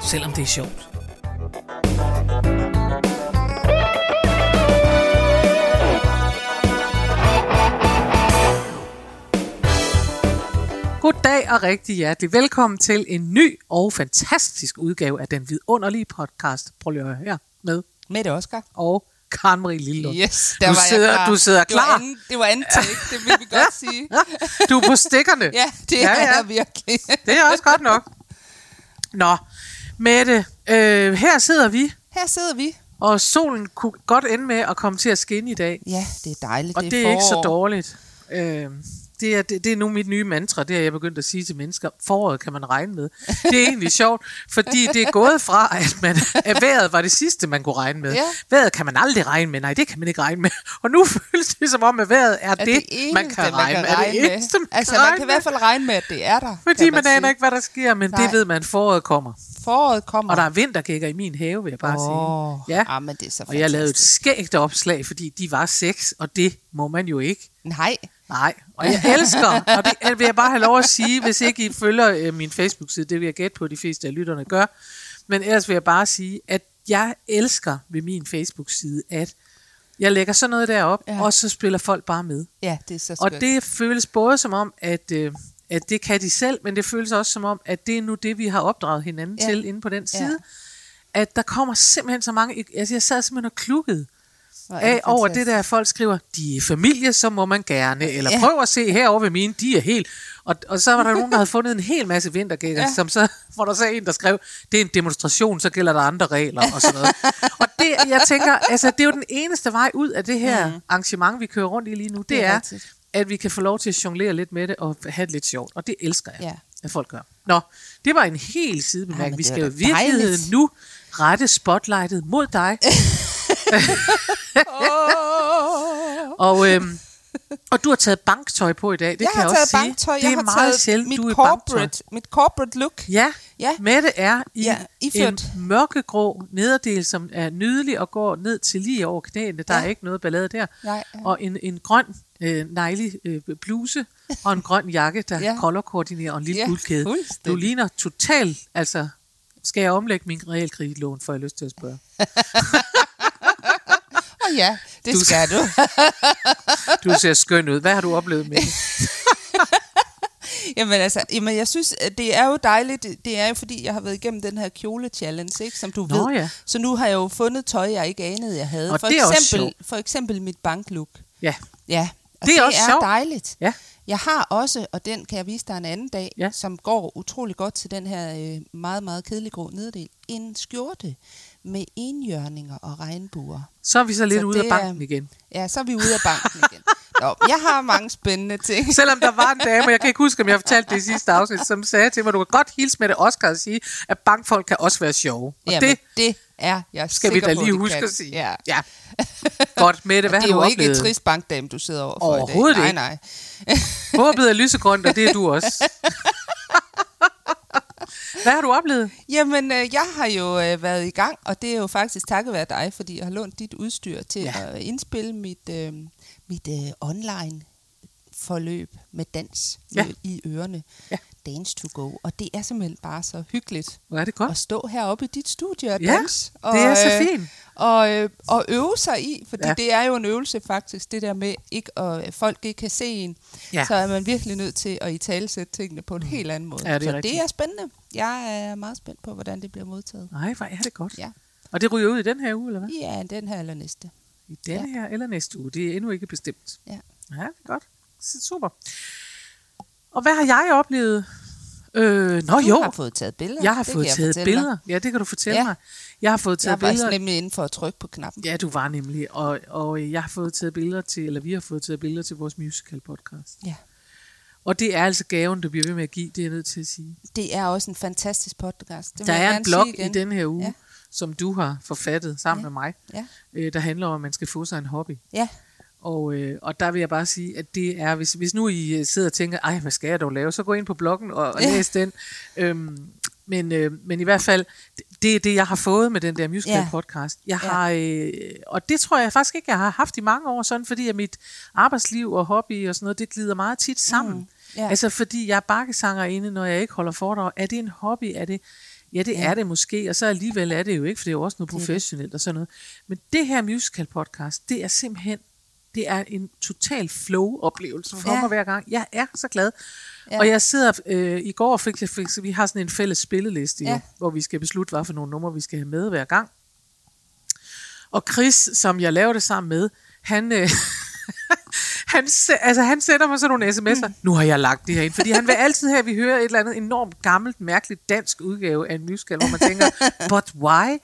selvom det er sjovt. Goddag og rigtig hjertelig velkommen til en ny og fantastisk udgave af den vidunderlige podcast. Prøv lige at høre her med Mette Oscar. og Karen Marie Lillund. Yes, Du sidder- jeg klar. du sidder Det var klar. anden, det var anden take, det vil vi godt sige. Du er på stikkerne. Ja, det Ja, er ja. jeg virkelig. Det er også godt nok. Nå, Mette, øh, her sidder vi, Her sidder vi. og solen kunne godt ende med at komme til at skinne i dag. Ja, det er dejligt. Og det det er ikke så dårligt. Øh, det, er, det, det er nu mit nye mantra, det har jeg begyndt at sige til mennesker. Foråret kan man regne med. Det er egentlig sjovt, fordi det er gået fra, at, man, at vejret var det sidste, man kunne regne med. Ja. Vejret kan man aldrig regne med. Nej, det kan man ikke regne med. Og nu føles det som om, at vejret er, Er det, det, man kan regne med. Er det med. eneste, man altså, kan man kan i hvert fald regne med, at det er der. Fordi kan man aner ikke, hvad der sker, men Nej. det ved man, foråret kommer. Foråret kommer. Og der er vintergækker i min have, vil jeg bare Åh, sige. Ja. ah, men det er så Og jeg lavede et fantastisk. skægt opslag, fordi de var seks, og det må man jo ikke. Nej, Nej, og jeg elsker, og det vil jeg bare have lov at sige, hvis ikke I følger øh, min Facebook-side, det vil jeg gætte på, at de fleste af lytterne gør, men ellers vil jeg bare sige, at jeg elsker ved min Facebook-side, at jeg lægger sådan noget derop, ja. Ja. og så spiller folk bare med. ja, det er så Og skønt. det føles både som om, at, øh, at det kan de selv, men det føles også som om, at det er nu det, vi har opdraget hinanden ja. Ja. til inde på den Ja. side. At der kommer simpelthen så mange, altså jeg sad simpelthen og klukkede af over det der, folk skriver, de er familie, så må man gerne, eller ja. Ja. prøv at se herover ved mine, de er helt, og, og så var der nogen, der havde fundet en hel masse vintergækker, ja. Ja. som så, hvor der så en, der skrev, det er en demonstration, så gælder der andre regler, og sådan noget. og det, jeg tænker, altså, det er jo den eneste vej ud af det her mm. arrangement, vi kører rundt i lige nu, det, Det er er, at vi kan få lov til at jonglere lidt med det, og have det lidt sjovt, og det elsker jeg, Ja. at folk gør. Nå, det var en helt sidebemærkning. men vi skal jo i virkeligheden nu rette spotlightet mod dig. Og, øhm, og du har taget banktøj på i dag, det jeg kan jeg også sige. banktøj. Det jeg er har meget taget sjældent, mit du er i banktøj. corporate, mit corporate look. Ja, Ja. Mette er i Ja, iført. en mørkegrå nederdel, som er nydelig og går ned til lige over knæene. Der Ja. er ikke noget ballade der. Nej, ja. Og en, en grøn øh, nejlig øh, bluse og en grøn jakke, der ja. Colorkoordinerer og en lille Ja, guldkæde. Du ligner totalt, altså... Skal jeg omlægge min realkreditlån, får jeg lyst til at spørge. Åh ja, det Du- skal du. Du ser skøn ud. Hvad har du oplevet med Jamen altså, jamen, jeg synes, det er jo dejligt. Det- Det er jo fordi, jeg har været igennem den her kjole-challenge, ikke, som du Nå ved. ja. Så nu har jeg jo fundet tøj, jeg ikke anede, jeg havde. Og for, det eksempel, for eksempel mit banklook. Ja, Ja, og Det er det også er sjovt. dejligt. ja. Jeg har også, og den kan jeg vise dig en anden dag, Ja. som går utrolig godt til den her øh, meget, meget kedelige grå nederdel. En skjorte med enhjørninger og regnbuer. Så er vi så lidt Så ude af det er- banken igen. Ja, så er vi ude af banken igen. Nå, jeg har mange spændende ting. Selvom der var en dame, og jeg kan ikke huske, om jeg fortalte det i sidste afsnit, som sagde til mig, du kan godt hilse med det Oscar og sige, at bankfolk kan også være sjove. Og Jamen, det det er jeg skal vi da på, lige de huske kan. at sige. Ja. ja. Godt, Mette, hvad det har er du jo ikke oplevet? et trist bankdame, du sidder over for Overhovedet i dag. Nej, nej. Håbet er lysegrønt, og det er du også. hvad har du oplevet? Jamen, øh, jeg har jo øh, været i gang, og det er jo faktisk takket være dig, fordi jeg har lånt dit udstyr til Ja. at indspille mit, øh, mit øh, online forløb med dans ja. i ørerne. Ja. Dance to go. Og det er simpelthen bare så hyggeligt Hvor er det godt. at stå heroppe i dit studie og Ja, danse. det er så øh, fint. Og, øh, og øve sig i, fordi Ja. ja. det er jo en øvelse faktisk, det der med, ikke at folk ikke kan se en, Ja. ja. så er man virkelig nødt til at i talesætte tingene på en helt anden måde. Ja, det så rigtigt. det er spændende. Jeg er meget spændt på, hvordan det bliver modtaget. Nej, hvor er det godt. Ja, Og det ryger ud i den her uge, eller hvad? ja den her eller næste. I denne her eller næste uge. Det er endnu ikke bestemt. Ja. Ja, det godt. Super. Og hvad har jeg oplevet? Øh, nå Du jo, har fået taget billeder. jeg har det fået taget fortælle dig. billeder. Ja, det kan du fortælle Ja. mig. Jeg har fået taget Jeg var billeder. nemlig inde for at trykke på knappen. Ja, du var nemlig. Og, og jeg har fået taget billeder til, eller vi har fået taget billeder til vores musical podcast. Ja. Og det er altså gaven, du bliver ved med at give, det er jeg nødt til at sige. Det er også en fantastisk podcast. Det Der er en blog i den her uge, ja. som du har forfattet sammen Ja. med mig, Ja, øh, der handler om, at man skal få sig en hobby. ja. Og, øh, og der vil jeg bare sige, at det er, hvis, hvis nu I øh, sidder og tænker, ej, hvad skal jeg dog lave, så gå ind på bloggen og, og læs den. Øhm, men, øh, men i hvert fald, det- det er det, jeg har fået med den der musical Ja. podcast. Jeg har, øh, og det tror jeg faktisk ikke, jeg har haft i mange år, sådan fordi at mit arbejdsliv og hobby og sådan noget, det glider meget tit sammen. Mm, ja. Altså fordi jeg er bakkesanger inde, når jeg ikke holder foredrag. Er det en hobby? Er det, ja, det Ja. er det måske, og så alligevel er det jo ikke, for det er jo også noget professionelt og sådan noget. Men det her musical podcast, det er simpelthen det er en total flow-oplevelse for Ja. mig hver gang. Jeg er så glad. Ja. Og jeg sidder, øh, i går fik jeg, fik, vi har sådan en fælles spilleliste, ja. Jo, hvor vi skal beslutte, hvad for nogle numre vi skal have med hver gang. Og Chris, som jeg laver det sammen med, han, øh, han, altså, han sender mig sådan nogle sms'er. Mm. Nu har jeg lagt det her ind. Fordi han vil altid have, at vi hører et eller andet enormt gammelt, mærkeligt dansk udgave af en musical, hvor man tænker, but why?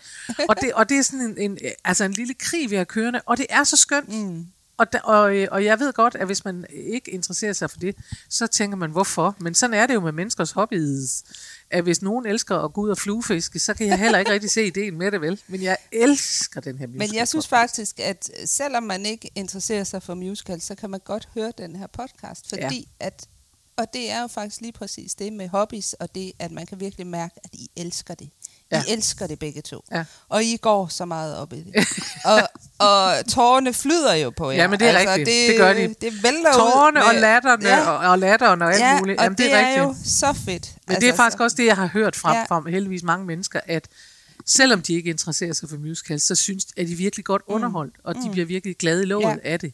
Og det, og det er sådan en, en, altså en lille krig, vi har kørende. Og det er så skønt. Mm. Og, da, og, øh, og jeg ved godt, at hvis man ikke interesserer sig for det, så tænker man, hvorfor? Men sådan er det jo med menneskers hobbies. At hvis nogen elsker at gå ud og fluefiske, så kan jeg heller ikke rigtig se ideen med det, vel? Men jeg elsker den her musical. Men jeg synes faktisk, at selvom man ikke interesserer sig for musical, så kan man godt høre den her podcast, fordi ja. at og det er jo faktisk lige præcis det med hobbies, og det, at man kan virkelig mærke, at I elsker det. I Ja. elsker det begge to. Ja. Og I går så meget op i det. og, og tårerne flyder jo på jer. Ja, men det er rigtigt. Det gør de. Det vælter Tårerne ud og latterne ja, og, og latteren og alt ja, muligt. og Jamen, det, det er rigtigt. jo så fedt. Men det er faktisk så- også det, jeg har hørt fra, Ja. fra heldigvis mange mennesker, at selvom de ikke interesserer sig for musicals, så synes at de virkelig godt underholdt, og de bliver virkelig glade i låget Ja. ja. af det.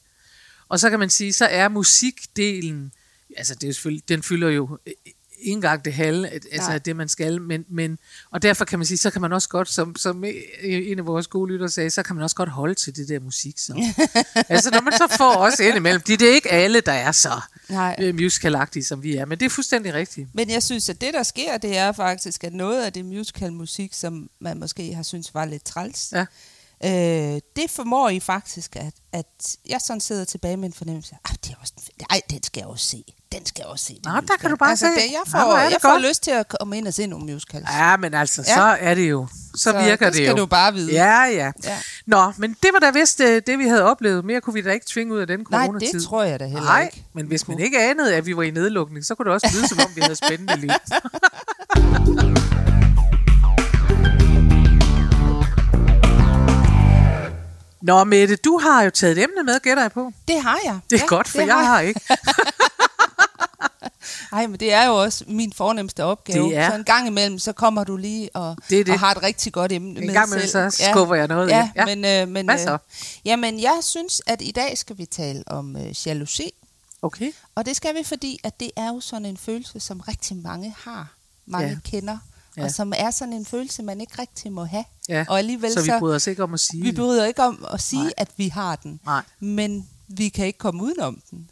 Og så kan man sige, så er musikdelen, altså det er selvfølgelig, den fylder jo det halve, altså Nej. det man skal, men, men, og derfor kan man sige, så kan man også godt, som, som en af vores gode lytter sagde, så kan man også godt holde til det der musik. Så. altså når man så får også indimellem, fordi det er ikke alle, der er så Nej. øh, musicalagtige, som vi er, men det er fuldstændig rigtigt. Men jeg synes, at det, der sker, det er faktisk, at noget af det musical-musik, som man måske har syntes var lidt træls, Ja. øh, det formår I faktisk, at, at jeg sådan sidder tilbage med en fornemmelse af, "Ah, det er også, en fe- ej, den skal jeg også se. Den skal jeg også se. Nå, der musical." kan du bare altså, se. Det, jeg Nå, får, det jeg får godt. lyst til at komme ind og se nogle musicals. Ja, men altså, Ja. så er det jo. Så, Så virker det det, skal jo. du bare vide. Ja, ja, Ja. Nå, men det var da vist øh, det, vi havde oplevet. Mere kunne vi da ikke tvinge ud af den Nej, coronatid. det tror jeg da heller Nej, ikke. men hvis man ikke anede, at vi var i nedlukning, så kunne det også lyde, som om vi havde spændende liv. Nå, Mette, du har jo taget et emne med, gætter jeg på. Det har jeg. Det er ja, godt, for det jeg har ikke. Nej, men det er jo også min fornemmeste opgave. Det er. Så en gang imellem, så kommer du lige og, Det det. og har et rigtig godt emne En med gang imellem, selv. så skubber jeg noget ja. Ja. Men, øh, men, Hvad så? Øh, jamen, jeg synes, at i dag skal vi tale om øh, jalousi. Okay. Og det skal vi, fordi at det er jo sådan en følelse, som rigtig mange har. Mange Ja. kender. Ja. Og som er sådan en følelse, man ikke rigtig må have. Ja, Og alligevel så vi bryder os ikke om at sige Vi bryder ikke om at sige, Nej. at vi har den. Nej, Men vi kan ikke komme udenom den.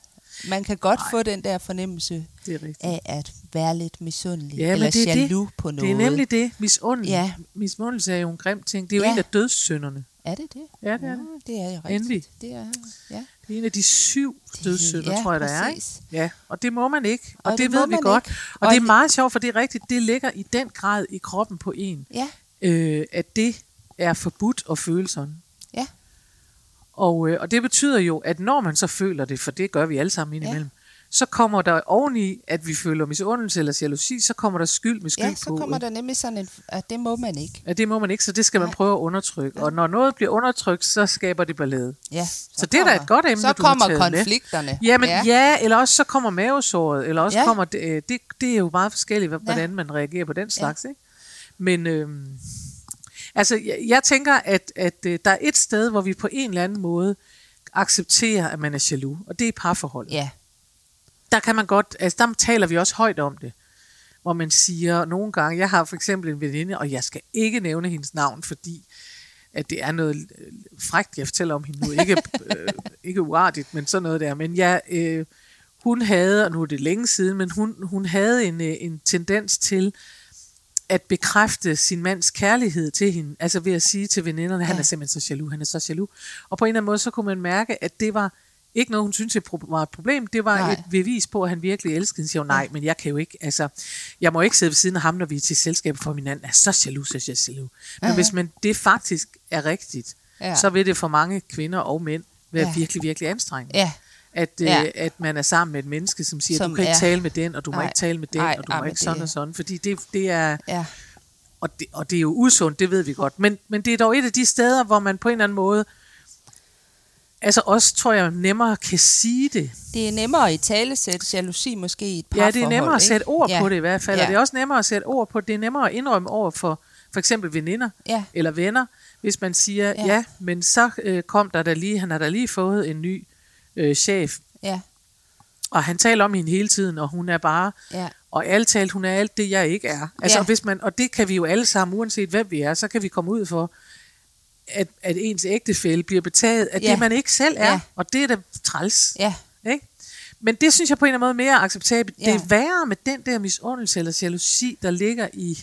Man kan godt Nej. få den der fornemmelse er af at være lidt misundelig. Ja, eller det er det. jaloux på noget. Det er nemlig det. Misundelse. Ja. Misundelse er jo en grim ting. Det er jo Ja. en af dødssynderne. Er det det? Ja, det er det. Ja, det er jo rigtigt. Endelig. Det er, ja. Det er en af de syv dødssynder, ja, tror jeg, der er. Ikke? Ja, og det må man ikke. Og, Og det det, ved vi godt. ikke. Og, Og det er meget sjovt, for det er rigtigt. Det ligger i den grad i kroppen på en, Ja, øh, at det er forbudt at føle sådan. Ja, Og, øh, og det betyder jo, at når man så føler det, for det gør vi alle sammen indimellem, så kommer der oveni, at vi føler misundelse eller jalousi, så kommer der skyld med skyld ja, så på. kommer der nemlig sådan en, at det må man ikke. Ja, det må man ikke, så det skal man Nej. prøve at undertrykke. Og når noget bliver undertrykt, så skaber det ballade. Ja, Så det er da et godt emne, Så du kommer med. konflikterne. Jamen ja. ja, eller også så kommer mavesåret, eller også Ja. ja. kommer det, øh, det, det er jo meget forskelligt, hvordan man reagerer på den slags, ikke? Men øhm, altså, jeg, jeg tænker, at, at øh, der er et sted, hvor vi på en eller anden måde accepterer, at man er jaloux, og det er i parforholdet. Ja, Der kan man godt, altså der taler vi også højt om det, hvor man siger nogle gange, jeg har for eksempel en veninde, og jeg skal ikke nævne hendes navn, fordi at det er noget øh, frækt, jeg fortæller om hende nu, ikke, øh, ikke uartigt, men sådan noget der, men jeg, øh, hun havde, og nu er det længe siden, men hun, hun havde en, øh, en tendens til at bekræfte sin mands kærlighed til hende, altså ved at sige til veninderne, han Ja. er simpelthen så jaloux, han er så jaloux. Og på en eller anden måde, så kunne man mærke, at det var Ikke noget, hun synes det pro- var et problem. Det var Nej. et bevis på, at han virkelig elskede hende. Hun, nej, men jeg kan jo ikke, altså, jeg må ikke sidde ved siden af ham, når vi er til selskab for hinanden. Er så jaloux, så jeg jaloux. Men hvis man, det faktisk er rigtigt, Ja. så vil det for mange kvinder og mænd være Ja. virkelig, virkelig anstrengende. Ja, At, øh, Ja. at man er sammen med et menneske, som siger, Som du kan ikke er- tale med den, og du må ikke tale med den, Nej, og du ej, må ikke det sådan er- og sådan. Fordi det, det er... ja. Og det, og det er jo usundt, det ved vi godt. Men, men det er dog et af de steder, hvor man på en eller anden måde, altså også tror jeg nemmere kan sige det. Det er nemmere i tale sætte jalousi måske i et par Ja, det er nemmere at sætte ord ja. på det i hvert fald. Ja. Og det er også nemmere at sætte ord på det. Det er nemmere at indrømme over for for eksempel veninder Ja. eller venner, hvis man siger, Ja. ja, ja men så øh, kom der da lige, han har da lige fået en ny øh, chef, Ja, og han taler om hende hele tiden, og hun er bare, ja, og alt talt, hun er alt det, jeg ikke er. Altså, Ja. hvis man, og det kan vi jo alle sammen, uanset hvem vi er, så kan vi komme ud for, at, at ens ægtefælle bliver betaget af Ja. det, man ikke selv er. Ja. Og det er da træls. ja, Ikke? Men det synes jeg på en eller anden måde mere acceptabelt. Ja. Det er værre med den der misundelse eller jalousi, der ligger i...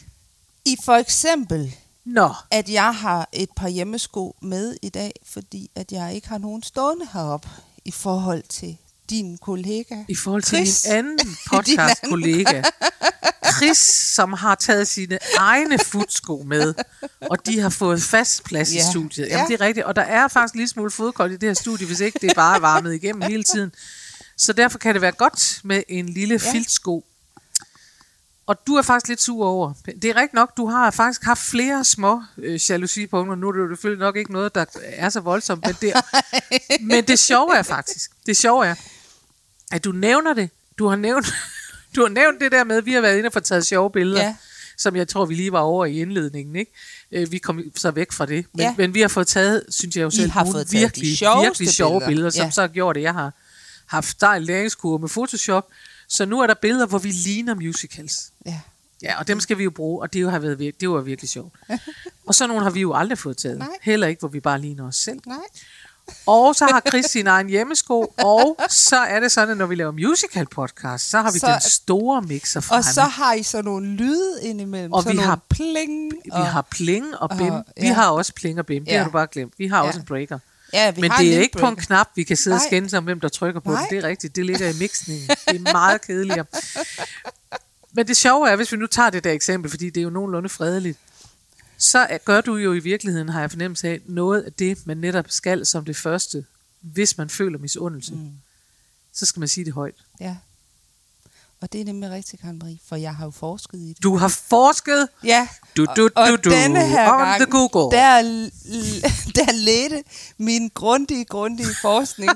I for eksempel, Nå, at jeg har et par hjemmesko med i dag, fordi at jeg ikke har nogen stående herop i forhold til din kollega. i forhold til Chris. min anden podcast-kollega, Chris, som har taget sine egne futsko med, og de har fået fast plads i Ja. studiet. Ja. Jamen, det er rigtigt. Og der er faktisk en lille smule fodkold i det her studie, hvis ikke det er bare varmet igennem hele tiden. Så derfor kan det være godt med en lille Ja. ja. filtsko. Og du er faktisk lidt sur over. Det er rigtigt nok, du har faktisk haft flere små øh, jalousipunkter. Nu er det jo selvfølgelig nok ikke noget, der er så voldsomt. Men det, men det sjove er faktisk, det sjove er, at du nævner det. Du har nævnt, du har nævnt det der med, at vi har været inde og fået taget sjove billeder, Ja. som jeg tror, vi lige var over i indledningen. Ikke? Øh, Vi kom så væk fra det. Men, Ja. men vi har fået taget, synes jeg jo I selv, har nogle fået virkelig, virkelig sjove billeder. billeder, som Ja. så har gjort, at jeg har haft stejl læringskurve med Photoshop. Så nu er der billeder, hvor vi ligner musicals. Ja. Ja, og dem skal vi jo bruge, og det har været vir- det var virkelig sjovt. og så nogle har vi jo aldrig fået taget. Nej. Heller ikke, hvor vi bare ligner os selv. Nej. Og så har Chris sin egen hjemmesko, og så er det sådan, at når vi laver musical podcast, så har vi Så- den store mixer fra Og så har I så nogle lyde indimellem. Og så vi har- pling. vi og, har pling og bim. og- Vi ja. har også pling og bim. Det Ja. har du bare glemt. Vi har Ja. også en breaker. Ja, vi Men har det er ikke på en knap, vi kan sidde Nej. og skændes om, hvem der trykker på Nej. den. Det er rigtigt. Det ligger i mixningen. Det er meget kedeligere. Men det sjove er, hvis vi nu tager det der eksempel, fordi det er jo nogenlunde fredeligt, så gør du jo i virkeligheden, har jeg fornemmelse af, noget af det, man netop skal som det første, hvis man føler misundelse. Mm. Så skal man sige det højt. Ja. Og det er nemlig rigtigt, Karen Marie, for jeg har jo forsket i det. Du har forsket Ja, Du, du, og, du, og du, denne her on gang, the Google. Der, der ledte min grundige, grundige forskning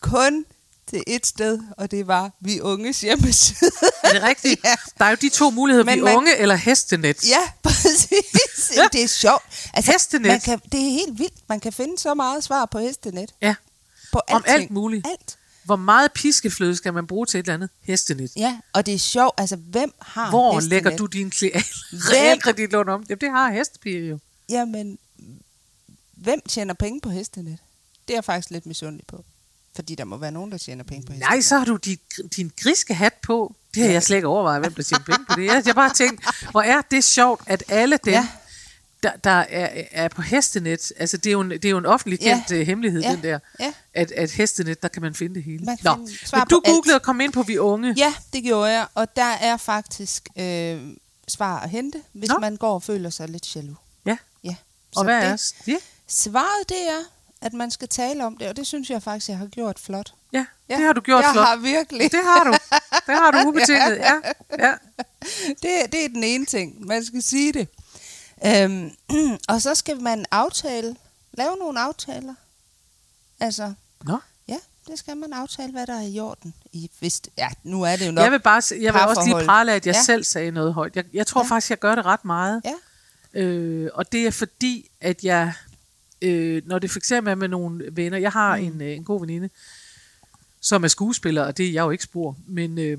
kun til et sted, og det var Vi Unges hjemmeside. Er det rigtigt? Ja. Der er jo de to muligheder, Men vi man- unge eller hestenet. ja, præcis. det er sjovt. Altså, Hestenet. Man kan, det er helt vildt. Man kan finde så meget svar på hestenet. ja. På Om alting. alt muligt. Alt. Hvor meget piskefløde skal man bruge til et eller andet hestenet? Ja, og det er sjovt. Altså, hvem har Hvor hestenet? lægger du din realkreditlån om? Jamen, det har hestepiger jo. Jamen, hvem tjener penge på hestenet? Det er jeg faktisk lidt misundelig på. Fordi der må være nogen, der tjener penge på hestenet. Nej, så har du din, din griske hat på. Det har jeg slet ikke overvejet, hvem der tjener penge på det. Jeg har bare tænkt, hvor er det sjovt, at alle dem, Ja. Ja. der, der er, er på hestenet, altså det er jo en, det er jo en offentlig Ja. kendt ja. hemmelighed, Ja. den der, Ja. at, at hestenet, der kan man finde det hele. Man Nå, finde men du på alt. googlede og kom ind på Vi Unge. Ja, det gjorde jeg, og der er faktisk øh, svar at hente, hvis Nå. man går og føler sig lidt jaloux. Ja. Ja. Og hvad det, er det? Svaret det er, at man skal tale om det, og det synes jeg faktisk, jeg har gjort flot. Ja, Ja, det har du gjort jeg flot. har virkelig. Det har du. Det har du ubetinget, ja. ja. det, det er den ene ting. Man skal sige det. Øhm, og så skal man aftale, lave nogle aftaler. Altså, Nå. ja, det skal man aftale, hvad der er i orden. I, hvis, ja, nu er det jo nok. Jeg vil, bare, jeg vil også lige prale af, at jeg Ja. selv sagde noget højt. Jeg, jeg tror Ja. faktisk, jeg gør det ret meget. Ja. Øh, og det er fordi, at jeg, øh, når det for eksempel er med nogle venner, jeg har mm. en, øh, en god veninde, som er skuespiller, og det er jeg jo ikke spor, men øh,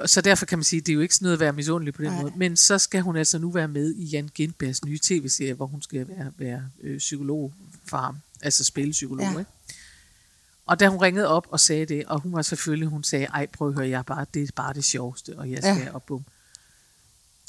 og så derfor kan man sige, det er jo ikke sådan noget at være misundelig på den Nej. måde, men så skal hun altså nu være med i Jan Gindbergs nye tv-serie, hvor hun skal være, være øh, psykolog for ham, altså spille psykolog, Ja. ikke? Og da hun ringede op og sagde det, og hun var selvfølgelig, hun sagde, ej prøv at høre, jeg er bare, det er bare det sjoveste, og jeg skal Ja. og bum.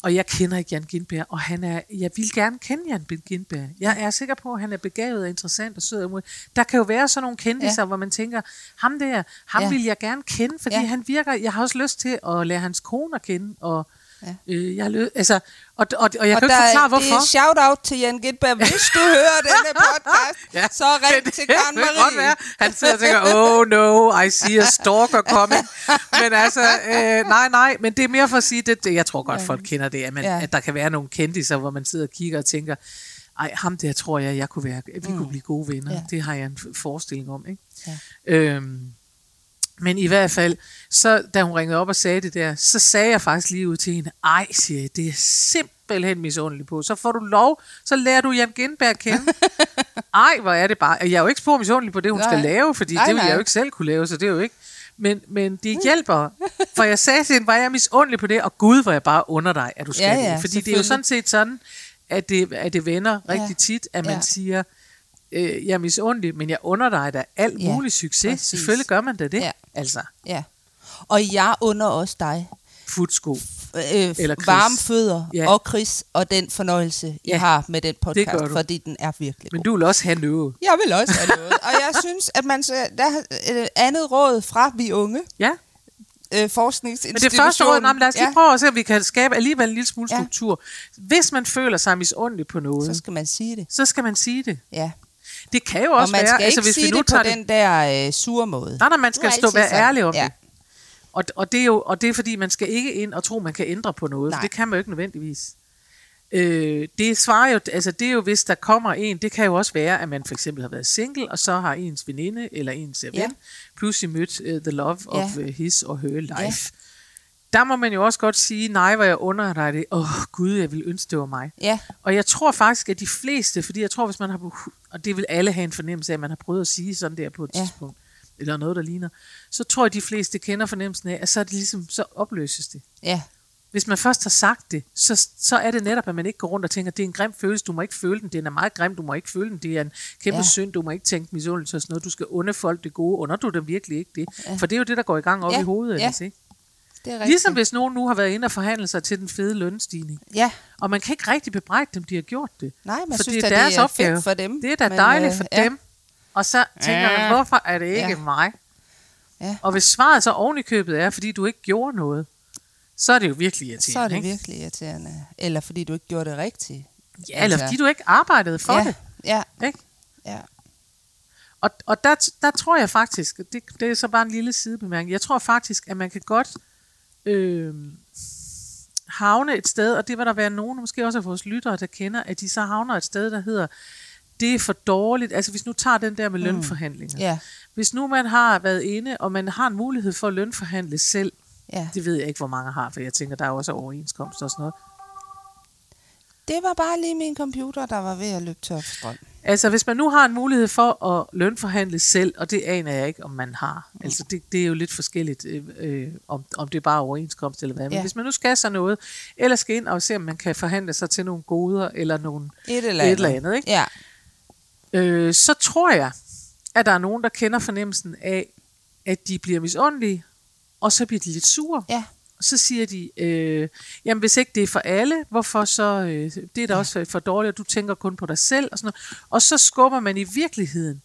Og jeg kender ikke Jan Gindberg, og han er, jeg vil gerne kende Jan Gindberg. Jeg er sikker på, at han er begavet og interessant og sød. og. Der kan jo være sådan nogle kendiser, ja. hvor man tænker, ham der, ham Ja. vil jeg gerne kende, fordi ja. han virker, jeg har også lyst til at lære hans kone at kende, og Ja. øh, jeg har lø- altså, og, og, og jeg og kan der, ikke forklare, det hvorfor. er shout-out til Jan Gindberg. Hvis du hører denne podcast, Ja, så ring men til det Karen godt være. Marie. Han sidder og tænker, oh no, I see a stalker coming. Men altså, øh, nej, nej, men det er mere for at sige, det, det jeg tror godt, Ja. folk kender det, at, man, Ja. at der kan være nogle kendiser, hvor man sidder og kigger og tænker, ej, ham der tror jeg, jeg kunne være, vi mm. kunne blive gode venner. Ja. Det har jeg en forestilling om, ikke? Ja. Øhm, men i hvert fald, så da hun ringede op og sagde det der, så sagde jeg faktisk lige ud til hende, ej, siger jeg, det er jeg simpelthen misundelig på. Så får du lov, så lærer du Jan Gindberg at kende. ej, hvor er det bare. Jeg er jo ikke spor misundelig på det, hun Nej. skal lave, fordi Nej, det vil jeg nej. jo ikke selv kunne lave, så det er jo ikke. Men, men det hjælper, for jeg sagde til hende, var jeg misundelig på det, og Gud, hvor jeg bare under dig, at du skal Ja, ja, det. Fordi det er jo sådan set sådan, at det, at det vender rigtig Ja. tit, at man Ja. siger, øh, jeg er misundelig, men jeg under dig da alt Ja, mulig succes. præcis. Selvfølgelig gør man da det. Ja. Altså, Ja. Og jeg under også dig futsko. øh, Eller Chris. varme fødder Ja. og Chris og den fornøjelse, Ja, har med den podcast, fordi den er virkelig Men god. du vil også have noget. Jeg vil også have noget. og jeg synes, at man skal, der er et andet råd fra Vi Unge, Ja, øh, men det forskningsinstitutionen. første råd, nej, men lad os lige ja, prøve at se, om vi kan skabe alligevel en lille smule Ja. struktur. Hvis man føler sig misundelig på noget, så, skal man sige det. så skal man sige det. Ja. Det kan jo Og også man være, skal altså ikke hvis vi sige nu det på tager den der øh, sure måde. Nej, nej, man skal stå være sådan. ærlig om Ja. det. Og, og, det er jo, og det er fordi, man skal ikke ind og tro, man kan ændre på noget. Nej. For det kan man jo ikke nødvendigvis. Øh, det svarer jo, altså det er jo, hvis der kommer en, det kan jo også være, at man for eksempel har været single, og så har ens veninde eller ens ven Ja. pludselig mødt uh, the love Ja. of uh, his or her life. Der må man jo også godt sige, nej, hvor jeg under dig det. Åh, oh, Gud, jeg vil ønske, det var mig. Ja, Og jeg tror faktisk, at de fleste, fordi jeg tror, hvis man har, og det vil alle have en fornemmelse af, at man har prøvet at sige sådan der på et Ja. tidspunkt, eller noget, der ligner, så tror jeg, at de fleste kender fornemmelsen af, at så er det ligesom, så opløses det. ja, Hvis man først har sagt det, så, så er det netop, at man ikke går rundt og tænker, det er en grim følelse, du må ikke føle den, den er meget grim, du må ikke føle den, det er en kæmpe Ja. synd, du må ikke tænke misundelse og sådan noget, du skal unde folk det gode, under du dem virkelig ikke det? Ja. For det er jo det, der går i gang op Ja. i hovedet, Ja. ellers, ikke? Det er rigtigt. Ligesom hvis nogen nu har været inde og forhandle sig til den fede lønstigning, Ja, og man kan ikke rigtig bebrejde dem, de har gjort det. nej, man For synes, det er deres det er opgave. fedt for dem. Det er da men, dejligt øh, for ja. dem. Og så tænker Ja. man, hvorfor er det ikke Ja. mig? Ja. Og hvis svaret så oven i købet er, fordi du ikke gjorde noget, så er det jo virkelig irriterende. Så er det ikke? virkelig irriterende. Eller fordi du ikke gjorde det rigtigt. Ja, eller Altså. fordi du ikke arbejdede for ja, det. Ja, Ikke? ja. Og, og der, der tror jeg faktisk, det, det er så bare en lille sidebemærkning, jeg tror faktisk, at man kan godt øh, havne et sted, og det vil der være nogen, måske også af vores lyttere, der kender, at de så havner et sted, der hedder, det er for dårligt. Altså hvis nu tager den der med lønforhandlinger. Ja, Hvis nu man har været inde, og man har en mulighed for at lønforhandle selv, ja. det ved jeg ikke, hvor mange har, for jeg tænker, der er også overenskomst og sådan noget. Det var bare lige min computer, der var ved at løbe tør for strøm. Altså, hvis man nu har en mulighed for at lønforhandle selv, og det aner jeg ikke, om man har. Mm. Altså, det, det er jo lidt forskelligt, øh, øh, om, om det er bare overenskomst eller hvad. Men Ja. hvis man nu skal så noget, eller skal ind og se, om man kan forhandle sig til nogle goder, eller nogle, Et eller et andet. eller andet, ikke? Ja, Øh, så tror jeg, at der er nogen, der kender fornemmelsen af, at de bliver misundelige, og så bliver de lidt sure. ja, så siger de, øh, jamen hvis ikke det er for alle, hvorfor så, øh, det er da også for dårligt, og du tænker kun på dig selv, og sådan noget. Og så skubber man i virkeligheden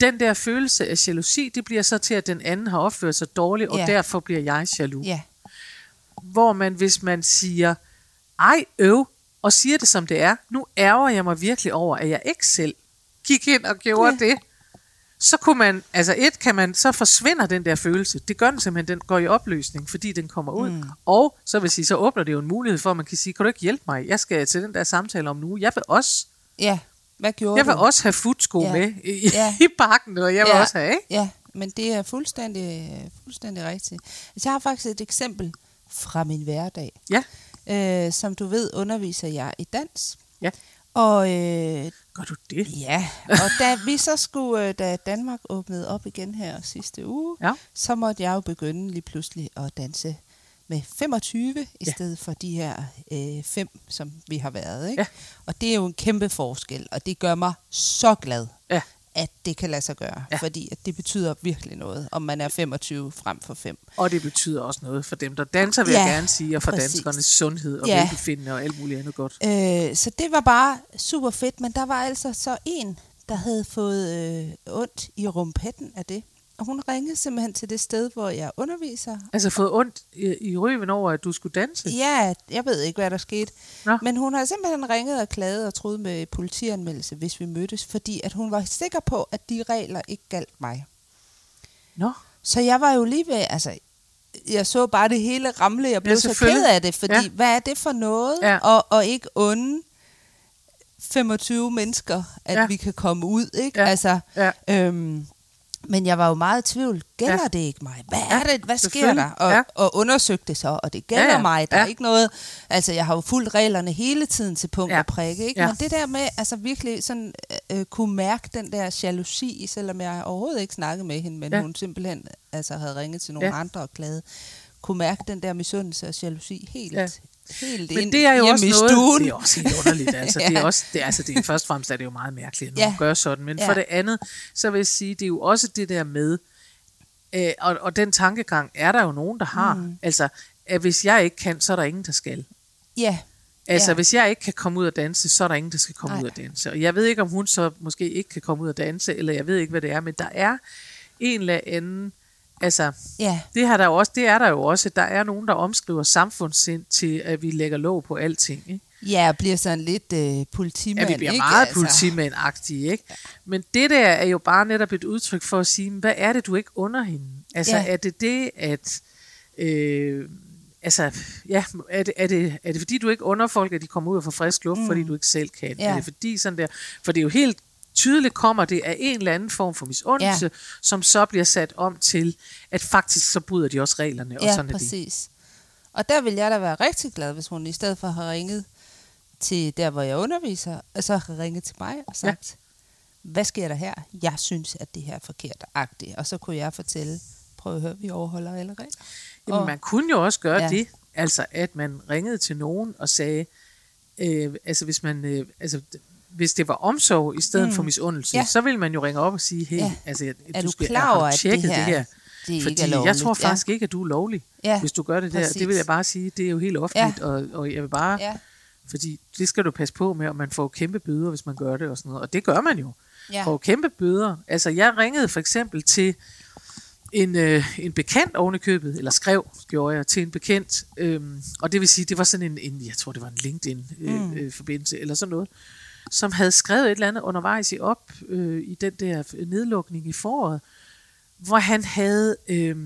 den der følelse af jalousi, det bliver så til, at den anden har opført sig dårligt, og Ja. derfor bliver jeg jaloux. ja, Hvor man, hvis man siger, ej øv, og siger det som det er, nu ærger jeg mig virkelig over, at jeg ikke selv gik ind og gjorde Ja. det, så kunne man, altså et kan man, så forsvinder den der følelse. Det gør den simpelthen, den går i opløsning, fordi den kommer ud. Mm. Og så vil sige, så åbner det jo en mulighed for, at man kan sige, kan du ikke hjælpe mig? Jeg skal til den der samtale om nu. Jeg vil også, ja. Hvad gjorde jeg vil du? også have futsko Ja. med i, Ja. i bakken, og jeg vil Ja. også have, ikke? Ja, men det er fuldstændig, fuldstændig rigtigt. Altså, jeg har faktisk et eksempel fra min hverdag. Ja. Øh, som du ved, underviser jeg i dans. Ja. Og øh, Gør du det? ja, og da vi så skulle, øh, da Danmark åbnede op igen her sidste uge, Ja. så måtte jeg jo begynde lige pludselig at danse med 25 i Ja. stedet for de her øh, fem, som vi har været. Ikke? Ja. Og det er jo en kæmpe forskel, og det gør mig så glad. At det kan lade sig gøre. Ja. Fordi at det betyder virkelig noget, om man er 25 frem for 5. Og det betyder også noget for dem, der danser, vil Ja, jeg gerne sige, og for præcis. danskernes sundhed og Ja. velbefindende og alt muligt andet godt. Øh, så det var bare super fedt, men der var altså så en, der havde fået øh, ondt i rumpetten af det. Hun ringede simpelthen til det sted, hvor jeg underviser. Altså fået ondt i, i røven over, at du skulle danse? Ja, jeg ved ikke, hvad der skete. Nå. Men hun har simpelthen ringet og klaget og troet med politianmeldelse, hvis vi mødtes, fordi at hun var sikker på, at de regler ikke galt mig. Nå, Så jeg var jo lige ved, altså, jeg så bare det hele ramle, jeg blev Ja, så ked af det, fordi Ja. hvad er det for noget? Ja. Og, og ikke onde 25 mennesker, at ja. vi kan komme ud, ikke? Ja. Altså, ja. øhm, men jeg var jo meget i tvivl. Gælder Ja. det ikke mig? Hvad er det? Hvad sker der? Og, Ja. og undersøgte det så, og det gælder Ja, ja, mig. Der Ja. er ikke noget... Altså, jeg har jo fulgt reglerne hele tiden til punkt Ja. og prikke, ikke? Ja. Men det der med, altså virkelig sådan, øh, kunne mærke den der jalousi, selvom jeg overhovedet ikke snakkede med hende, men Ja. hun simpelthen altså, havde ringet til nogle ja. andre og klaget, kunne mærke den der misundelse og jalousi helt, Ja. Helt Men ind det er jo også noget, stuen. det er også helt underligt. Altså, ja. det er også, det, altså, det er, først og fremmest er det jo meget mærkeligt, at nogen ja. Gør sådan. Men ja. For det andet, så vil jeg sige, det er jo også det der med, øh, og, og den tankegang er der jo nogen, der har. Mm. Altså, at hvis jeg ikke kan, så er der ingen, der skal. Ja, Altså. Ja. hvis jeg ikke kan komme ud og danse, så er der ingen, der skal komme Nej. ud og danse. Og jeg ved ikke, om hun så måske ikke kan komme ud og danse, eller jeg ved ikke, hvad det er, men der er en eller anden, altså, ja, det, her der jo også, det er der jo også, der er nogen, der omskriver samfundssind til, at vi lægger låg på alting. Ikke? ja, og bliver sådan lidt øh, politimand, Ja, vi bliver ikke? meget altså. politimænd-agtige, ikke? Men det der er jo bare netop et udtryk for at sige, hvad er det, du ikke under hende? Altså, Ja. er det det, at... Øh, altså, ja, er det, er, det, er det fordi, du ikke under folk, at de kommer ud og får frisk luft, mm. fordi du ikke selv kan? Ja. Er det fordi sådan der... For det er jo helt tydeligt kommer det af en eller anden form for misundelse, ja. som så bliver sat om til, at faktisk så bryder de også reglerne, og Ja, sådan er det. præcis. Og der vil jeg da være rigtig glad, hvis hun i stedet for har ringet til der, hvor jeg underviser, og så har ringet til mig og sagt, ja. hvad sker der her? Jeg synes, at det her er forkert agtigt. Og så kunne jeg fortælle, prøv at høre, vi overholder alle regler. Jamen, Og- man kunne jo også gøre. Ja. det, altså at man ringede til nogen og sagde, øh, altså hvis man, øh, altså hvis det var omsorg i stedet mm. for misundelse, ja. Så ville man jo ringe op og sige, hey, ja. Altså jeg- Er du, du skal, klar over, at det her- det her? Det er Fordi ikke jeg tror faktisk ja. ikke, at du er lovlig, Ja, hvis du gør det der. Det præcis. vil jeg bare sige, det er jo helt offentligt, ja. og, og jeg vil bare, ja. Fordi det skal du passe på med, og man får kæmpe bøder, hvis man gør det og sådan noget. Og det gør man jo. ja. Får kæmpe bøder. Altså jeg ringede for eksempel til en, øh, en bekendt oven i købet, eller skrev, gjorde jeg, til en bekendt, øhm, og det vil sige, det var sådan en, en jeg tror det var en LinkedIn-forbindelse, øh, øh, forbindelse eller sådan noget, som havde skrevet et eller andet undervejs i op, øh, i den der nedlukning i foråret, hvor han havde, øh,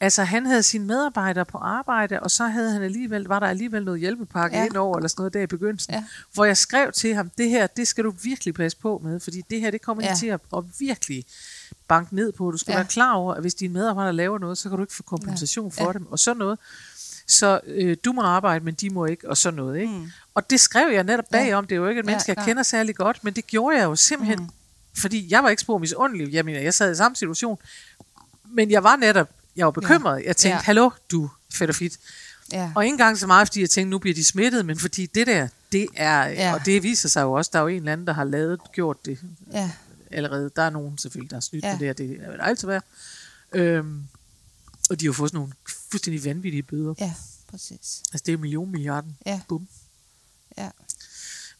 altså han havde sine medarbejdere på arbejde, og så havde han alligevel, var der alligevel noget hjælpepakke ja. Ja. ind over, eller sådan noget der i begyndelsen, Ja. hvor jeg skrev til ham, det her, det skal du virkelig passe på med, fordi det her, det kommer ja. Ja. til at, at virkelig banke ned på. Du skal ja. Ja. være klar over, at hvis dine medarbejdere laver noget, så kan du ikke få kompensation for Ja. dem, og sådan noget. Så øh, du må arbejde, men de må ikke, og sådan noget. Ikke? Mm. Og det skrev jeg netop Ja. bagom. Det er jo ikke et Ja, menneske, jeg klart. kender særlig godt, men det gjorde jeg jo simpelthen, mm. fordi jeg var ikke spor misundelig. Jeg mener, jeg sad i samme situation, men jeg var netop, jeg var bekymret. Jeg tænkte, Ja. hallo, du fedt og fit. ja. Og ikke engang så meget, fordi jeg tænkte, nu bliver de smittet, men fordi det der, det er, ja. Ja. og det viser sig jo også, der er jo en eller anden, der har lavet, gjort det ja. allerede. Der er nogen selvfølgelig, der har snydt ja. Ja. med det her, det vil altid være. Øhm, og de har jo fået sådan nogle fuldstændig vanvittige bøder. ja, præcis. Altså det er million milliarden. Ja. Bum. Ja,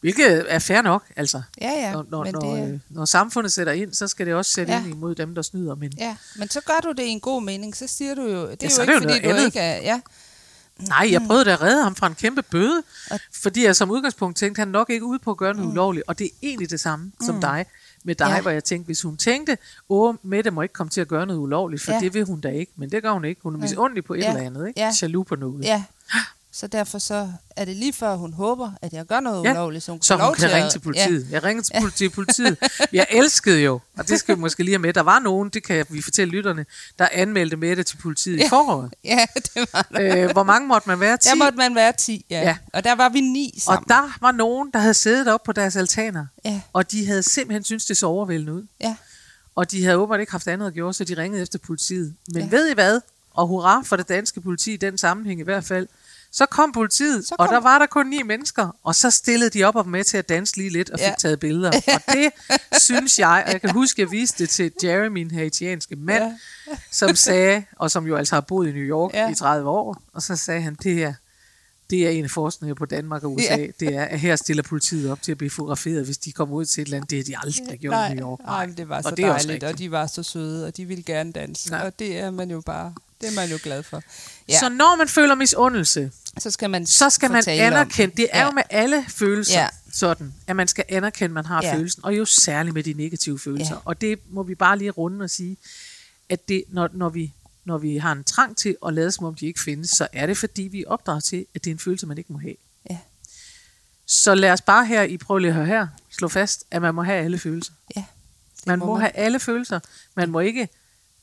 Hvilket er fair nok, altså. ja, ja. når, når, men, når, det, øh, når samfundet sætter ind, så skal det også sætte ja. Ja. ind imod dem, der snyder. Men ja. ja, men så gør du det i en god mening. Så siger du jo, det er så jo er ikke, det jo fordi du andet. ikke er... Ja, nej, jeg prøvede da at redde ham fra en kæmpe bøde, Og- fordi jeg som udgangspunkt tænkte, han er nok ikke ude på at gøre noget mm. ulovligt. Og det er egentlig det samme mm. som dig. Med dig, ja. Hvor jeg tænkte, hvis hun tænkte, åh, Mette må ikke komme til at gøre noget ulovligt, for. Ja. det vil hun da ikke. Men det gør hun ikke. Hun er misundelig på et Ja. eller andet, ikke? Ja. Jaloux på noget. ja. Så derfor så er det lige før, hun håber, at jeg gør noget Ja, ulovligt, så hun, Så hun kan til ringe at, til politiet. Ja. Jeg ringede til politi- politiet. Jeg elskede jo, og det skal vi måske lige have med. Der var nogen, det kan vi fortælle lytterne, der anmeldte med det til politiet ja. i foråret. Ja, det var der. Øh, hvor mange måtte man være? 10? Der måtte man være 10, ja. Ja. Og der var vi ni Og sammen. der var nogen, der havde siddet op på deres altaner, Ja, og de havde simpelthen syntes, det så overvældende ud. ja, Og de havde åbenbart ikke haft andet at gøre, så de ringede efter politiet. Men. Ja. ved I hvad? Og hurra for det danske politi i den sammenhæng i hvert fald. Så kom politiet, Så så kom- og der var der kun ni mennesker, og så stillede de op og med til at danse lige lidt og fik Ja. taget billeder. Og det synes jeg, og jeg kan huske, at jeg viste det til Jeremy, min haitianske mand, Ja. som sagde, og som jo altså har boet i New York Ja. i 30 år, og så sagde han, det er, det er en af forskerne på Danmark og USA, ja. det er, at her stiller politiet op til at blive fotograferet, hvis de kommer ud til et andet. Det har de aldrig gjort i New York. nej, men det var så og det er også dejligt, og de var så søde, og de ville gerne danse, Ja. og det er man jo bare, det er man jo glad for. Ja. Så når man føler misundelse, så skal man så skal man anerkende, det er Ja. jo med alle følelser Ja. sådan, at man skal anerkende, at man har Ja. følelsen, og jo særligt med de negative følelser. Ja. Og det må vi bare lige runde og sige, at det, når, når, vi, når vi har en trang til at lade som om de ikke findes, så er det fordi, vi er opdraget til, at det er en følelse, man ikke må have. Ja. Så lad os bare her, I prøver lige at høre her, slå fast, at man må have alle følelser. Ja, Man må må, man. have alle følelser. Man må ikke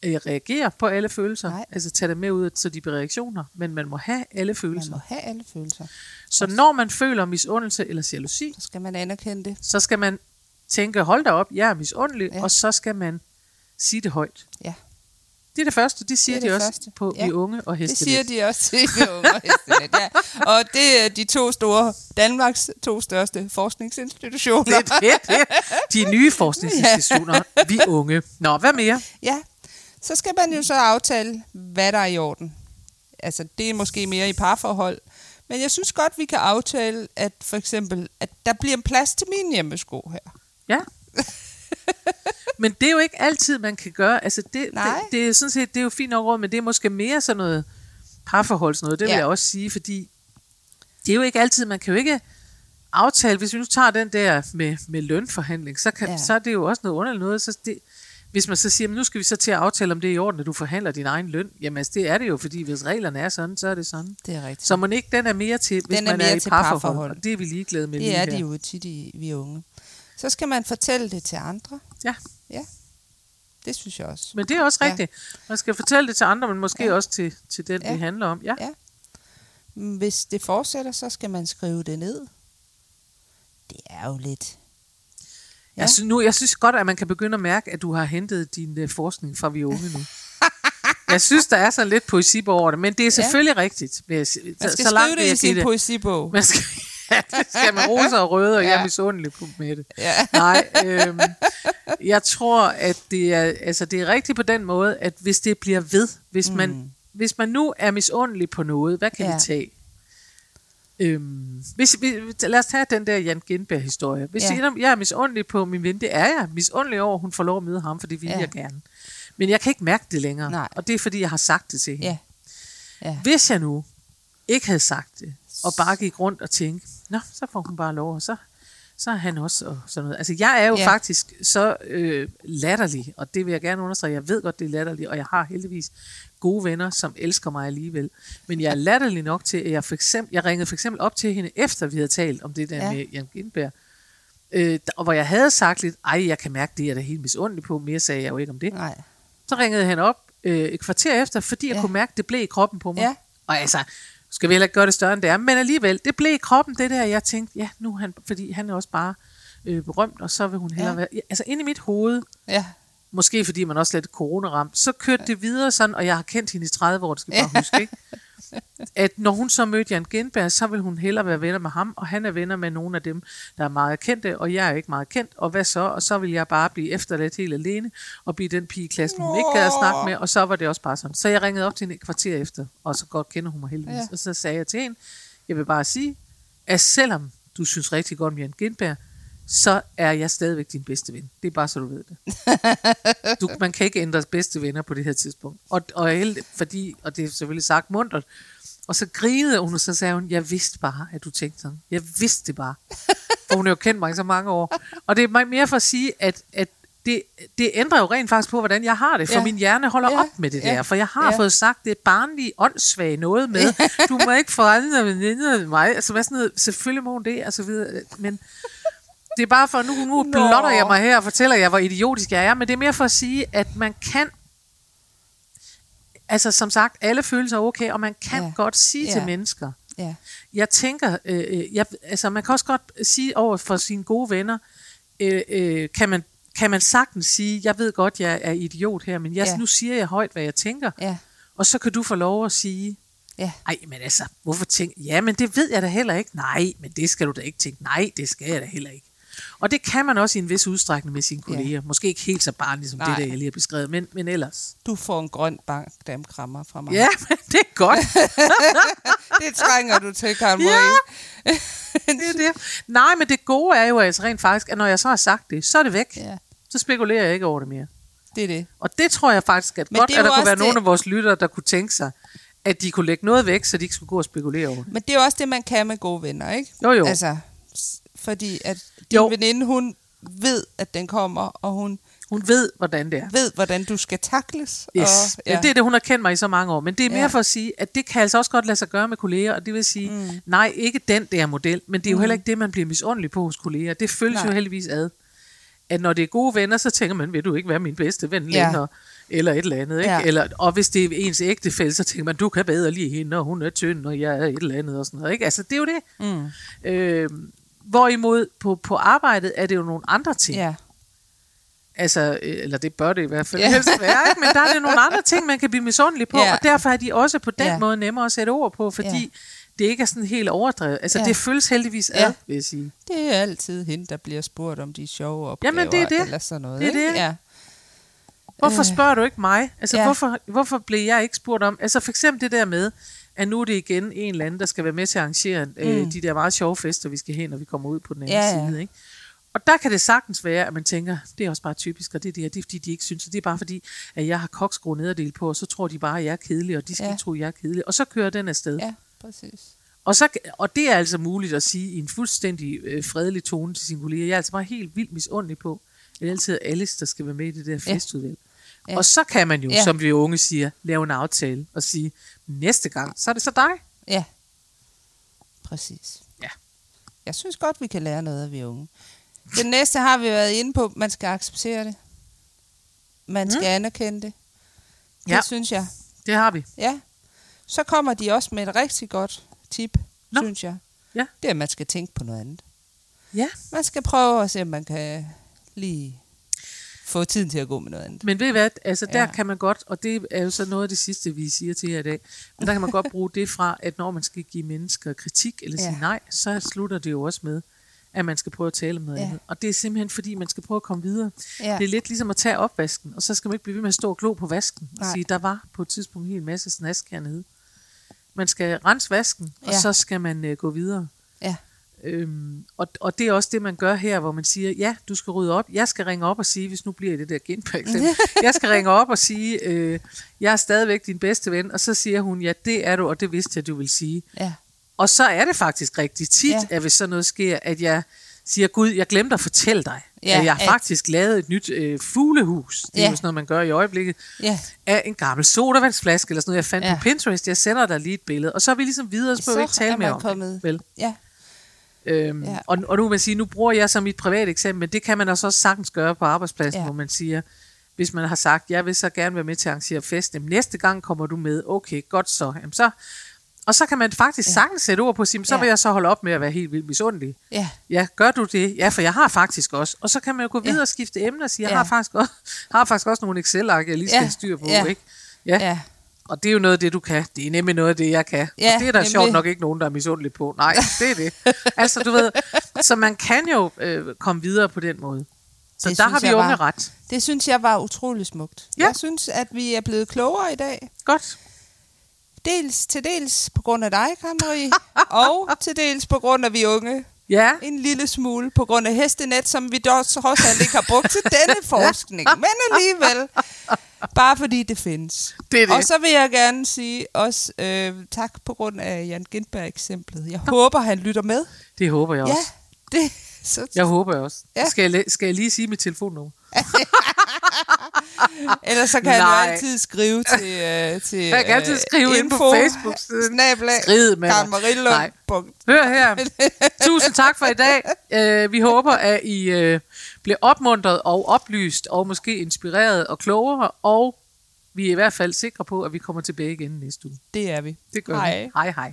øh, reagere på alle følelser, Nej. altså tage det med ud, så de bliver reaktioner, men man må have alle følelser. man må have alle følelser. Så når man føler misundelse eller jalousi, Så skal man anerkende det. så skal man tænke, hold da op, jeg er misundelig, Ja. ja. og så skal man sige det højt. Ja. Det er det første, det siger Det de det også første. på Ja. ja. de unge og Det hestenet. siger de også til de unge og hestenet, ja. Og det er de to store, Danmarks to største forskningsinstitutioner. Det, det, det. De nye forskningsinstitutioner, vi unge. Nå, hvad mere? Ja, så skal man jo så aftale, hvad der er i orden. Altså, det er måske mere i parforhold. Men jeg synes godt, vi kan aftale, at for eksempel, at der bliver en plads til mine hjemmesko her. Ja. Men det er jo ikke altid, man kan gøre. Altså, det, det, Nej. det, er sådan set, det er jo fint nok råd, men det er måske mere sådan noget parforholdsnoget. Det vil Ja. ja. jeg også sige, fordi det er jo ikke altid, man kan jo ikke aftale, hvis vi nu tager den der med, med lønforhandling, så, kan, ja. så er det jo også noget underligt noget. Så det, hvis man så siger, men nu skal vi så til at aftale, om det er i orden, at du forhandler din egen løn, jamen altså, det er det jo, fordi hvis reglerne er sådan, så er det sådan. Det er rigtigt. Så man ikke, den er mere til, hvis Den er man mere er i til parforhold, parforhold. og det er vi ligeglade med lige det er her. de jo tit, i, vi unge. Så skal man fortælle det til andre. Ja. Ja, det synes jeg også. Men det er også Ja. rigtigt. Man skal fortælle det til andre, men måske Ja. ja. også til, til den, Ja. ja. det handler om. Ja. Ja. Hvis det fortsætter, så skal man skrive det ned. Det er jo lidt... Ja. Jeg, synes, nu, jeg synes godt, at man kan begynde at mærke, at du har hentet din uh, forskning fra vi unge nu. jeg synes, der er sådan lidt poesi på over det, men det er selvfølgelig ja. rigtigt. jeg. Man Så- skal så langt skrive det i sin poesibog. Man skal, ja, det skal man roser og røde, og ja. jeg er misundelig på med det. Ja. Nej, øhm, jeg tror, at det er, altså, det er rigtigt på den måde, at hvis det bliver ved, hvis, mm. man, hvis man nu er misundelig på noget, hvad kan Ja. vi tage? Øhm, hvis, vi, lad os tage den der Jan Gindberg-historie. Hvis Ja. jeg, er misundelig på min ven, det er jeg. Misundelig over, at hun får lov at møde ham, for det vil Ja. jeg gerne. Men jeg kan ikke mærke det længere. Nej. Og det er, fordi jeg har sagt det til hende. Ja. Ja. Hvis jeg nu ikke havde sagt det, og bare gik rundt og tænkte, nå, så får hun bare lov, og så, så er han også og sådan noget. Altså, jeg er jo ja. faktisk så øh, latterlig, og det vil jeg gerne understrege. Jeg ved godt, det er latterligt, og jeg har heldigvis gode venner, som elsker mig alligevel. Men jeg er latterlig nok til, at jeg for eksempel, jeg ringede for eksempel op til hende, efter vi havde talt om det der Ja. med Jan Gindberg, øh, og hvor jeg havde sagt lidt, ej, jeg kan mærke det, jeg er da helt misundelig på, mere sagde jeg jo ikke om det. Nej. Så ringede han op øh, et kvarter efter, fordi jeg Ja. kunne mærke, at det blev i kroppen på mig. Ja. Og altså, skal vi heller ikke gøre det større end det er, men alligevel, det blev i kroppen, det der, jeg tænkte, ja, nu han, fordi han er også bare øh, berømt, og så vil hun hellere Ja. være, ja, altså inde i mit hoved, Ja. Måske fordi man også lidt coronaramt, så kørte det videre sådan, og jeg har kendt hende i 30 år, det skal jeg bare huske, ikke? At når hun så mødte Jan Genberg, så vil hun hellere være venner med ham, og han er venner med nogle af dem, der er meget kendte, og jeg er ikke meget kendt, og hvad så? Og så vil jeg bare blive efterladt helt alene, og blive den pige i klassen, hun ikke gad at snakke med, og så var det også bare sådan. Så jeg ringede op til hende et kvarter efter, og så godt kender hun mig heldigvis, Ja. ja. og så sagde jeg til hende, jeg vil bare sige, at selvom du synes rigtig godt om Jan Genberg, så er jeg stadigvæk din bedste ven. Det er bare så du ved det. Du, man kan ikke ændre bedste venner på det her tidspunkt. Og, og fordi, og det er selvfølgelig sagt muntert, og så grinede hun, og så sagde hun, jeg vidste bare, at du tænkte sådan. Jeg vidste det bare. For hun har jo kendt mig i så mange år. Og det er mere for at sige, at, at det, det ændrer jo rent faktisk på, hvordan jeg har det. For Ja. min hjerne holder Ja. op med det Ja. der. For jeg har Ja. fået sagt det barnlige, åndssvage noget med, du må ikke få andre veninder med mig. Altså hvad sådan noget, selvfølgelig må hun det, og så videre. Men det er bare for, nu, nu blotter jeg mig her og fortæller jer, hvor idiotisk jeg er, men det er mere for at sige, at man kan, altså som sagt, alle følelser er okay, og man kan Ja. godt sige Ja. til mennesker, Ja. jeg tænker, øh, øh, jeg, altså man kan også godt sige over for sine gode venner, øh, øh, kan, man, kan man sagtens sige, jeg ved godt, jeg er idiot her, men jeg, ja. nu siger jeg højt, hvad jeg tænker, Ja. og så kan du få lov at sige, Ja. Ej, men altså, hvorfor tænke, ja, men det ved jeg da heller ikke. Nej, men det skal du da ikke tænke. Nej, det skal jeg da heller ikke. Og det kan man også i en vis udstrækning med sine kolleger. Ja. Måske ikke helt så barnligt som Nej. det, der jeg lige har beskrevet, men, men ellers. Du får en grøn bank damkrammer fra mig. Ja, men det er godt. Det trænger du til, Karen Ja. Det er det. Nej, men det gode er jo altså rent faktisk, at når jeg så har sagt det, så er det væk. Ja, Så spekulerer jeg ikke over det mere. det er det. Og det tror jeg faktisk, at Men godt, at der kunne være det- nogle af vores lyttere, der kunne tænke sig, at de kunne lægge noget væk, så de ikke skulle gå og spekulere over det. Men det er jo også det, man kan med gode venner, ikke? Jo, jo. Altså, fordi at din Jo. veninde, hun ved, at den kommer, og hun Hun ved, hvordan det er. ved, hvordan du skal takles. Yes. Og, ja. Det er det, hun har kendt mig i så mange år. Men det er mere Ja. for at sige, at det kan altså også godt lade sig gøre med kolleger, og det vil sige, mm. nej, ikke den der model, men det er jo mm. heller ikke det, man bliver misundelig på hos kolleger. Det føles Nej. jo heldigvis ad. At når det er gode venner, så tænker man, vil du ikke være min bedste ven Ja. længere? Eller et eller andet, ikke? Ja. Eller, og hvis det er ens ægtefælle, så tænker man, du kan bedre lide hende, og hun er tynd, og jeg er et eller andet, og sådan noget, ikke? Altså, det er jo det. Mm. Øh, hvorimod på, på arbejdet er det jo nogle andre ting. Ja. Altså, øh, eller det bør det i hvert fald Ja. helst være, ikke? men der er det nogle andre ting, man kan blive misundelig på, Ja. og derfor er de også på den Ja. måde nemmere at sætte ord på, fordi Ja. det ikke er sådan helt overdrevet. Altså, Ja. det føles heldigvis Ja. ad, vil jeg sige. Det er altid hende, der bliver spurgt om de sjove opgaver. Jamen, det er det. Eller sådan noget, Det er ikke? det. Ja. Hvorfor Øh. spørger du ikke mig? Altså, ja. hvorfor, hvorfor blev jeg ikke spurgt om? Altså, for eksempel det der med, at nu er det igen en eller anden, der skal være med til at arrangere mm. øh, de der meget sjove fester, vi skal hen, når vi kommer ud på den anden Ja, side. Ikke? Og der kan det sagtens være, at man tænker, det er også bare typisk, og det er det, her, det er fordi, de ikke synes, og det er bare fordi, at jeg har koksgrå nederdel på, og så tror de bare, at jeg er kedelig, og de skal Ja. tro, at jeg er kedelig. Og så kører den afsted. ja, præcis. Og, så, og det er altså muligt at sige i en fuldstændig øh, fredelig tone til sine kolleger. Jeg er altså bare helt vildt misundelig på, at det altid er Alice, der skal være med i det der festudvalg. Ja. Ja. Og så kan man jo, ja. som vi unge siger, lave en aftale og sige, næste gang, så er det så dig. Ja, præcis. Ja. Jeg synes godt, vi kan lære noget af vi unge. Den næste har vi været inde på. Man skal acceptere det. Man skal mm. anerkende det. Det Ja. synes jeg. Det har vi. Ja. Så kommer de også med et rigtig godt tip, Nå. synes jeg. Ja. Det er, at man skal tænke på noget andet. Ja. Man skal prøve at se, om man kan lige få tiden til at gå med noget andet. Men ved I hvad, altså der Ja. kan man godt, og det er jo så noget af det sidste, vi siger til jer i dag, men der kan man godt bruge det fra, at når man skal give mennesker kritik eller Ja. sige nej, så slutter det jo også med, at man skal prøve at tale om noget Ja. andet. Og det er simpelthen fordi, man skal prøve at komme videre. Ja. Det er lidt ligesom at tage opvasken, og så skal man ikke blive ved med at stå og glo på vasken og Nej. sige, der var på et tidspunkt en masse snask hernede. Man skal rense vasken, og Ja. så skal man øh, gå videre. Ja. Øhm, og, og det er også det, man gør her, hvor man siger, ja, du skal rydde op. Jeg skal ringe op og sige, hvis nu bliver det der genpæk eksempel. jeg skal ringe op og sige, øh, jeg er stadigvæk din bedste ven. Og så siger hun, ja, det er du, og det vidste jeg, du vil sige. Ja. Og så er det faktisk rigtig tit, Ja. at hvis sådan noget sker, at jeg siger, Gud, jeg glemte at fortælle dig, Ja, at jeg at- faktisk lavet et nyt øh, fuglehus. Det er Ja. jo sådan noget, man gør i øjeblikket. Ja. Af en gammel sodavandsflaske eller sådan noget, jeg fandt Ja. på Pinterest. Jeg sender dig lige et billede. Og så er vi ligesom videre, så behøver vi ikke tale er mere om kommet- det. Vel? Ja. Øhm, Ja. og, og nu vil man sige, nu bruger jeg som mit private eksempel, men det kan man også sagtens gøre på arbejdspladsen, Ja. hvor man siger, hvis man har sagt, jeg vil så gerne være med til at arrangere fest, jamen, næste gang kommer du med, okay, godt så. Jamen, så og så kan man faktisk Ja. sagtens sætte ord på, sige, så Ja. vil jeg så holde op med at være helt vildt misundelig. Ja. Ja, gør du det? Ja, for jeg har faktisk også. Og så kan man jo gå videre Ja. og skifte emne og sige, jeg Ja. har faktisk også, har faktisk også nogle Excel-ark, jeg lige skal Ja. have styr på. Ja. Ikke? Ja. Ja. Og det er jo noget af det, du kan. Det er nemlig noget af det, jeg kan. Ja, og det er der nemlig. sjovt nok ikke nogen, der er misundelig på. Nej, det er det. altså, du ved, så man kan jo øh, komme videre på den måde. Så Det der har vi unge var- ret. Det synes jeg var utrolig smukt. Ja. Jeg synes, at vi er blevet klogere i dag. Godt. Dels til dels på grund af dig, Karen Marie, og til dels på grund af vi unge. Ja, En lille smule på grund af hestenet, som vi dog trods alt ikke har brugt til denne forskning. Men alligevel, bare fordi det findes. det er det. Og så vil jeg gerne sige også øh, tak på grund af Jan Gindberg-eksemplet. Jeg håber, han lytter med. Det håber jeg Ja, også. det så, Jeg håber jeg også. Ja. Skal, jeg, skal jeg lige sige mit telefonnummer? Ellers så kan han jo Nej. altid skrive til, øh, til Jeg kan altid skrive ind på Facebook-siden. Skrid med mig. Nej. Hør her. Tusind tak for i dag. Uh, vi håber, at I uh, bliver opmuntret og oplyst, og måske inspireret og klogere, og vi er i hvert fald sikre på, at vi kommer tilbage igen næste uge. Det er vi. Det gør Hej. vi. Hej hej.